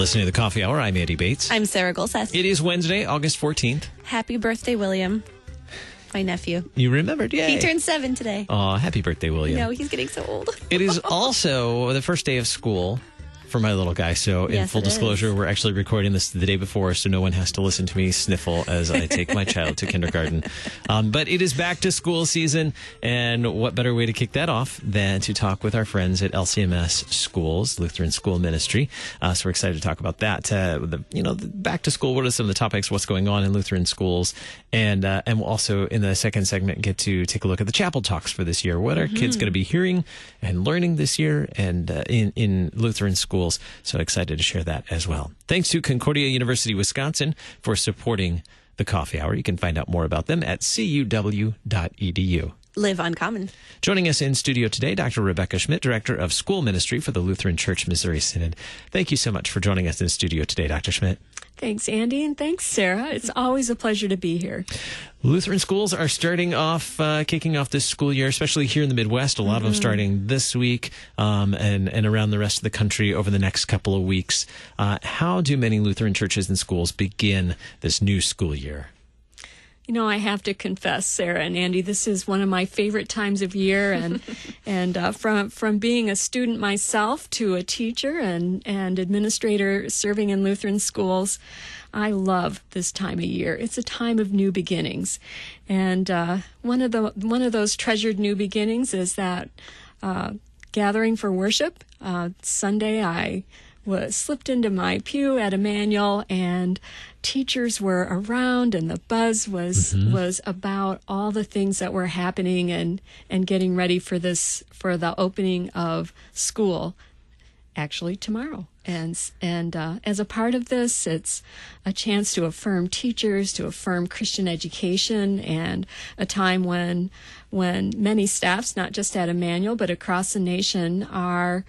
listening to the Coffee Hour. I'm Andy Bates. I'm Sarah Gulseth. It is Wednesday, August 14th. Happy birthday, William. My nephew. You remembered, yeah. He turned seven today. Oh, happy birthday, William. No, he's getting so old. It is also the first day of school for my little guy. So, in Yes, full disclosure, is. we're actually recording this the day before, so no one has to listen to me sniffle as I take my child to kindergarten. Um, but it is back to school season, and what better way to kick that off than to talk with our friends at LCMS Schools, Lutheran School Ministry. Uh, so, we're excited to talk about that. Uh, the, you know, the back to school. What are some of the topics? What's going on in Lutheran schools? And uh, and we'll also in the second segment get to take a look at the chapel talks for this year. What are kids going to be hearing and learning this year and uh, in in Lutheran schools? So excited to share that as well. Thanks to Concordia University Wisconsin for supporting the Coffee Hour. You can find out more about them at cuw.edu. Live uncommon. Joining us in studio today, Dr. Rebecca Schmidt, Director of School Ministry for the Lutheran Church Missouri Synod. Thank you so much for joining us in studio today, Dr. Schmidt. Thanks, Andy, and thanks, Sarah. It's always a pleasure to be here. Lutheran schools are starting off, uh, kicking off this school year, especially here in the Midwest. A lot of them starting this week um, and, and around the rest of the country over the next couple of weeks. Uh, how do many Lutheran churches and schools begin this new school year? You know, I have to confess, Sarah and Andy, this is one of my favorite times of year, and and uh, from from being a student myself to a teacher and and administrator serving in Lutheran schools, I love this time of year. It's a time of new beginnings, and uh, one of the one of those treasured new beginnings is that uh, gathering for worship. Uh, Sunday, I was slipped into my pew at Emmanuel, and teachers were around, and the buzz was mm-hmm. was about all the things that were happening and and getting ready for this for the opening of school actually tomorrow. And and uh, as a part of this, it's a chance to affirm teachers, to affirm Christian education, and a time when when many staffs, not just at Emmanuel but across the nation, are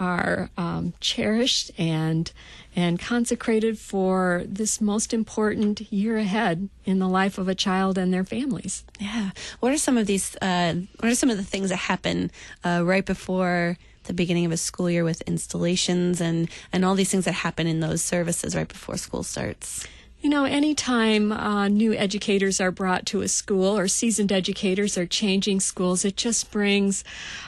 are um, cherished and and consecrated for this most important year ahead in the life of a child and their families. Yeah. What are some of these? Uh, what are some of the things that happen uh, right before the beginning of a school year with installations and and all these things that happen in those services right before school starts? You know, anytime uh, new educators are brought to a school or seasoned educators are changing schools, it just brings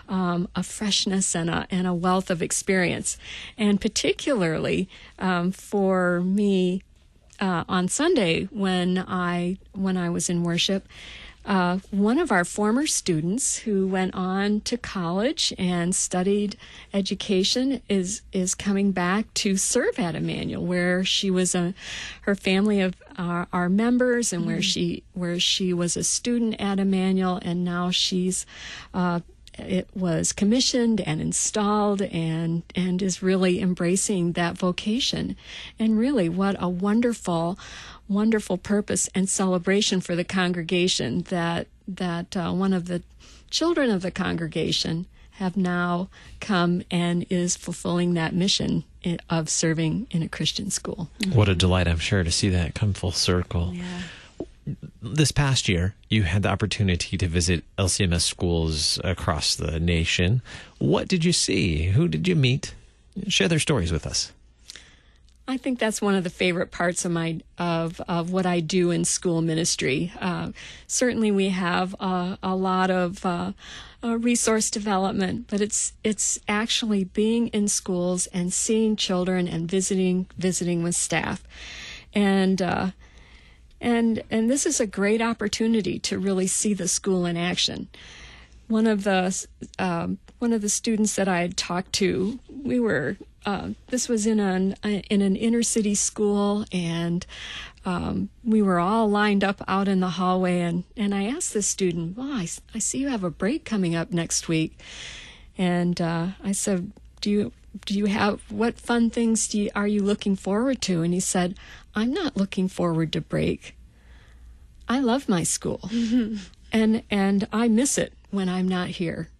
um, a freshness and a, and a wealth of experience. And particularly um, for me uh, on Sunday when I when I was in worship, uh, one of our former students who went on to college and studied education is is coming back to serve at Emmanuel, where she was a her family of our, our members, and where she where she was a student at Emmanuel, and now she's. Uh, it was commissioned and installed and and is really embracing that vocation and really what a wonderful wonderful purpose and celebration for the congregation that that uh, one of the children of the congregation have now come and is fulfilling that mission of serving in a Christian school. What a delight, I'm sure, to see that come full circle. Yeah. This past year, you had the opportunity to visit LCMS schools across the nation. What did you see? Who did you meet? Share their stories with us. I think that's one of the favorite parts of my of of what I do in school ministry. Uh, certainly, we have uh, a lot of uh, uh, resource development, but it's it's actually being in schools and seeing children and visiting visiting with staff, and. Uh, and and this is a great opportunity to really see the school in action. One of the um, one of the students that I had talked to, we were uh, this was in an in an inner city school, and um, we were all lined up out in the hallway, and and I asked this student, "Well, I see you have a break coming up next week," and uh, I said, "Do you?" Do you have what fun things do you, are you looking forward to? And he said, "I'm not looking forward to break. I love my school, and and I miss it when I'm not here."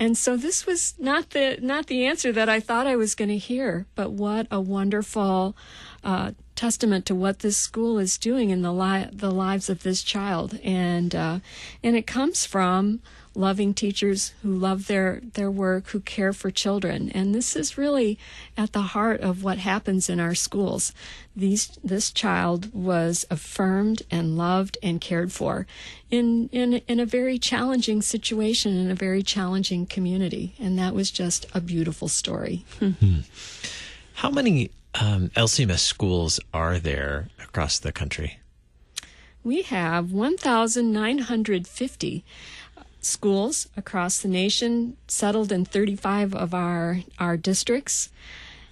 And so this was not the not the answer that I thought I was going to hear, but what a wonderful uh, testament to what this school is doing in the li- the lives of this child, and uh, and it comes from loving teachers who love their their work, who care for children, and this is really at the heart of what happens in our schools. These this child was affirmed and loved and cared for in in in a very challenging situation in a very challenging community, and that was just a beautiful story. How many um, LCMS schools are there across the country? We have 1,950 schools across the nation, settled in 35 of our, our districts.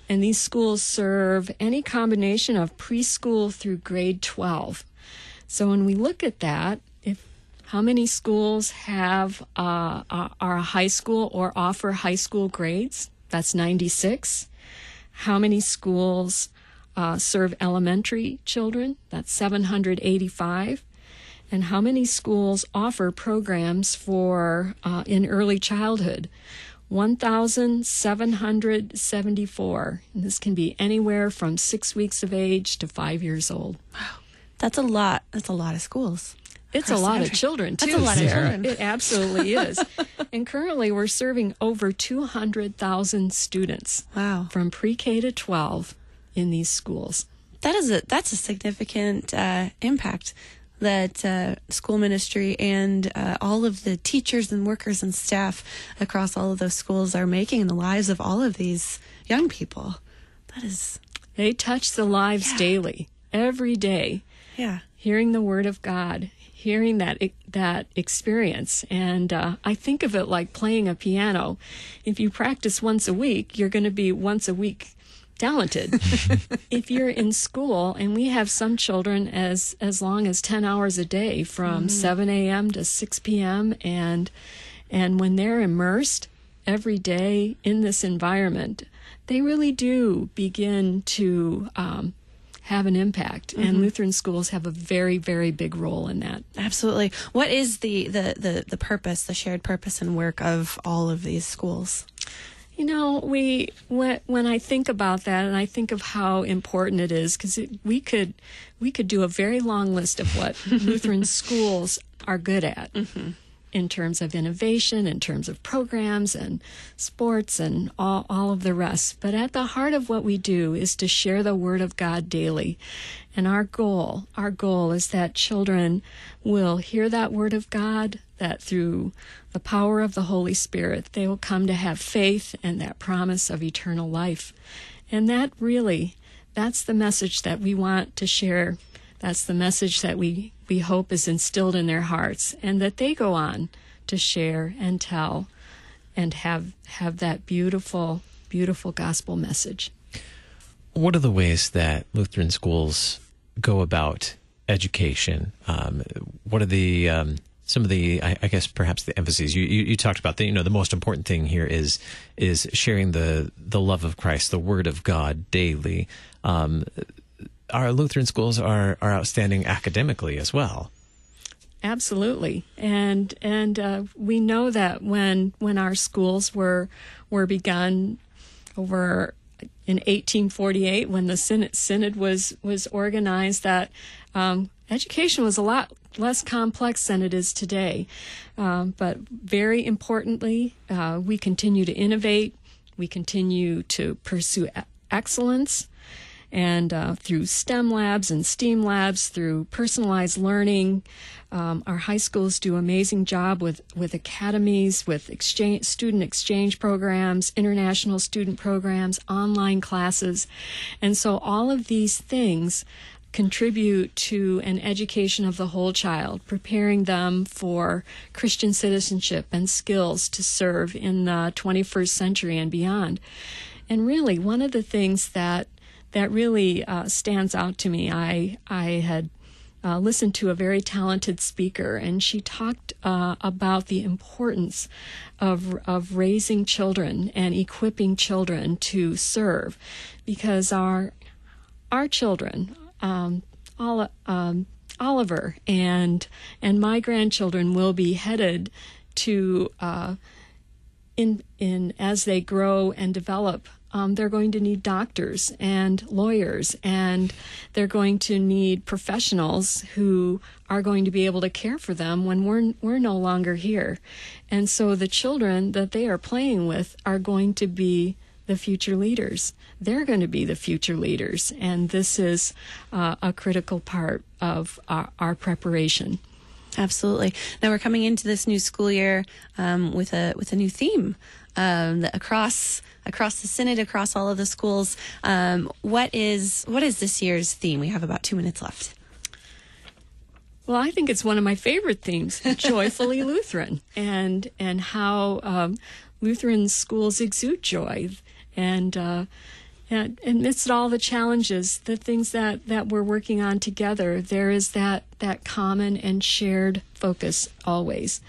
And these schools serve any combination of preschool through grade 12. So when we look at that, if how many schools have uh, are a high school or offer high school grades? That's 96. How many schools uh, serve elementary children? That's 785 and how many schools offer programs for uh, in early childhood 1774 and this can be anywhere from six weeks of age to five years old Wow. That's a lot. That's a lot of schools. It's a lot of children too That's a lot of Sarah. children. it absolutely is and currently we're serving over 200000 students Wow. from pre-k to 12 in these schools That is a that's a significant uh, impact that uh, school ministry and uh, all of the teachers and workers and staff across all of those schools are making in the lives of all of these young people. That is, they touch the lives Yeah. daily every day yeah, hearing the word of God, hearing that that experience, and uh, I think of it like playing a piano. If you practice once a week, you're going to be once a week talented. if you're in school, and we have some children as as long as ten hours a day, from seven a.m. to six p.m., and and when they're immersed every day in this environment, they really do begin to um, have an impact. And mm-hmm. Lutheran schools have a very, very big role in that. absolutely. What is the, the the the purpose, the shared purpose and work of all of these schools? You know, we when when I think about that, and I think of how important it is, because we could we could do a very long list of what Lutheran schools are good at mm-hmm. In terms of innovation, in terms of programs and sports and all all of the rest. But at the heart of what we do is to share the Word of God daily, and our goal our goal is that children will hear that Word of God, that through the power of the Holy Spirit, they will come to have faith and that promise of eternal life. And that really, that's the message that we want to share. That's the message that we, we hope is instilled in their hearts and that they go on to share and tell and have, have that beautiful, beautiful gospel message. What are the ways that Lutheran schools go about education? Um, what are the um, some of the I, I guess perhaps the emphases you, you you talked about? The, you know, the most important thing here is is sharing the the love of Christ, the Word of God daily. Um, our Lutheran schools are are outstanding academically as well. Absolutely, and and uh, we know that when when our schools were were begun over in 1848, when the synod, synod was was organized, that um, education was a lot less complex than it is today. Um, but very importantly, uh, we continue to innovate. We continue to pursue excellence and uh, through STEM labs and STEAM labs, through personalized learning. Um, our high schools do amazing job with, with academies, with exchange, student exchange programs, international student programs, online classes. And so all of these things contribute to an education of the whole child, preparing them for Christian citizenship and skills to serve in the 21st century and beyond. And really, one of the things that that really uh, stands out to me, I I had uh, listened to a very talented speaker, and she talked uh, about the importance of of raising children and equipping children to serve, because our our children, um, all, um, Oliver and and my grandchildren will be headed to uh, in in as they grow and develop um, they're going to need doctors and lawyers, and they're going to need professionals who are going to be able to care for them when we're we're no longer here. And so the children that they are playing with are going to be the future leaders. They're going to be the future leaders, and this is uh, a critical part of our, our, preparation. Absolutely. Now we're coming into this new school year um, with a with a new theme um, across across the synod, across all of the schools. Um, what is what is this year's theme? We have about two minutes left. Well, I think it's one of my favorite themes, joyfully Lutheran, and and how um, Lutheran schools exude joy and uh, and amidst all the challenges, the things that, that we're working on together, there is that, that common and shared focus always.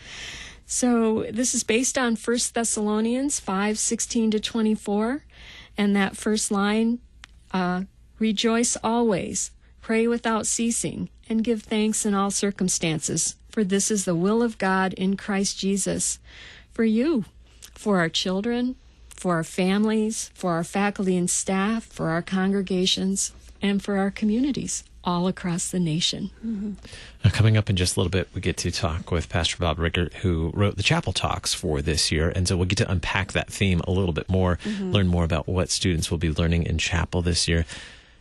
So this is based on 1 Thessalonians 5, 16 to 24. And that first line, uh, rejoice always, pray without ceasing, and give thanks in all circumstances, for this is the will of God in Christ Jesus for you, for our children, for our families, for our faculty and staff, for our congregations, and for our communities all across the nation. Mm-hmm. Now, coming up in just a little bit, we get to talk with Pastor Bob Rickert, who wrote the chapel talks for this year. And so we'll get to unpack that theme a little bit more, mm-hmm. learn more about what students will be learning in chapel this year.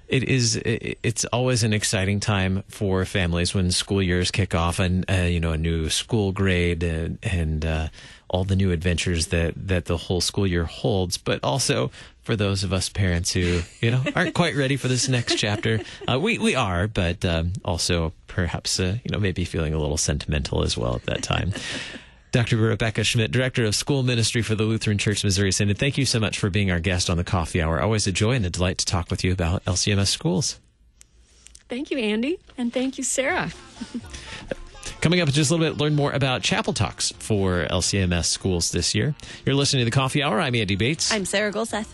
It is. It's always an exciting time for families when school years kick off, and uh, you know a new school grade and, and uh, all the new adventures that that the whole school year holds, but also for those of us parents who you know aren't quite ready for this next chapter. Uh, we we are, but um, also perhaps uh, you know maybe feeling a little sentimental as well at that time. Dr. Rebecca Schmidt, Director of School Ministry for the Lutheran Church Missouri Synod, thank you so much for being our guest on the Coffee Hour. Always a joy and a delight to talk with you about LCMS schools. Thank you, Andy, and thank you, Sarah. Coming up in just a little bit, learn more about chapel talks for LCMS schools this year. You're listening to the Coffee Hour. I'm Andy Bates. I'm Sarah Gulseth.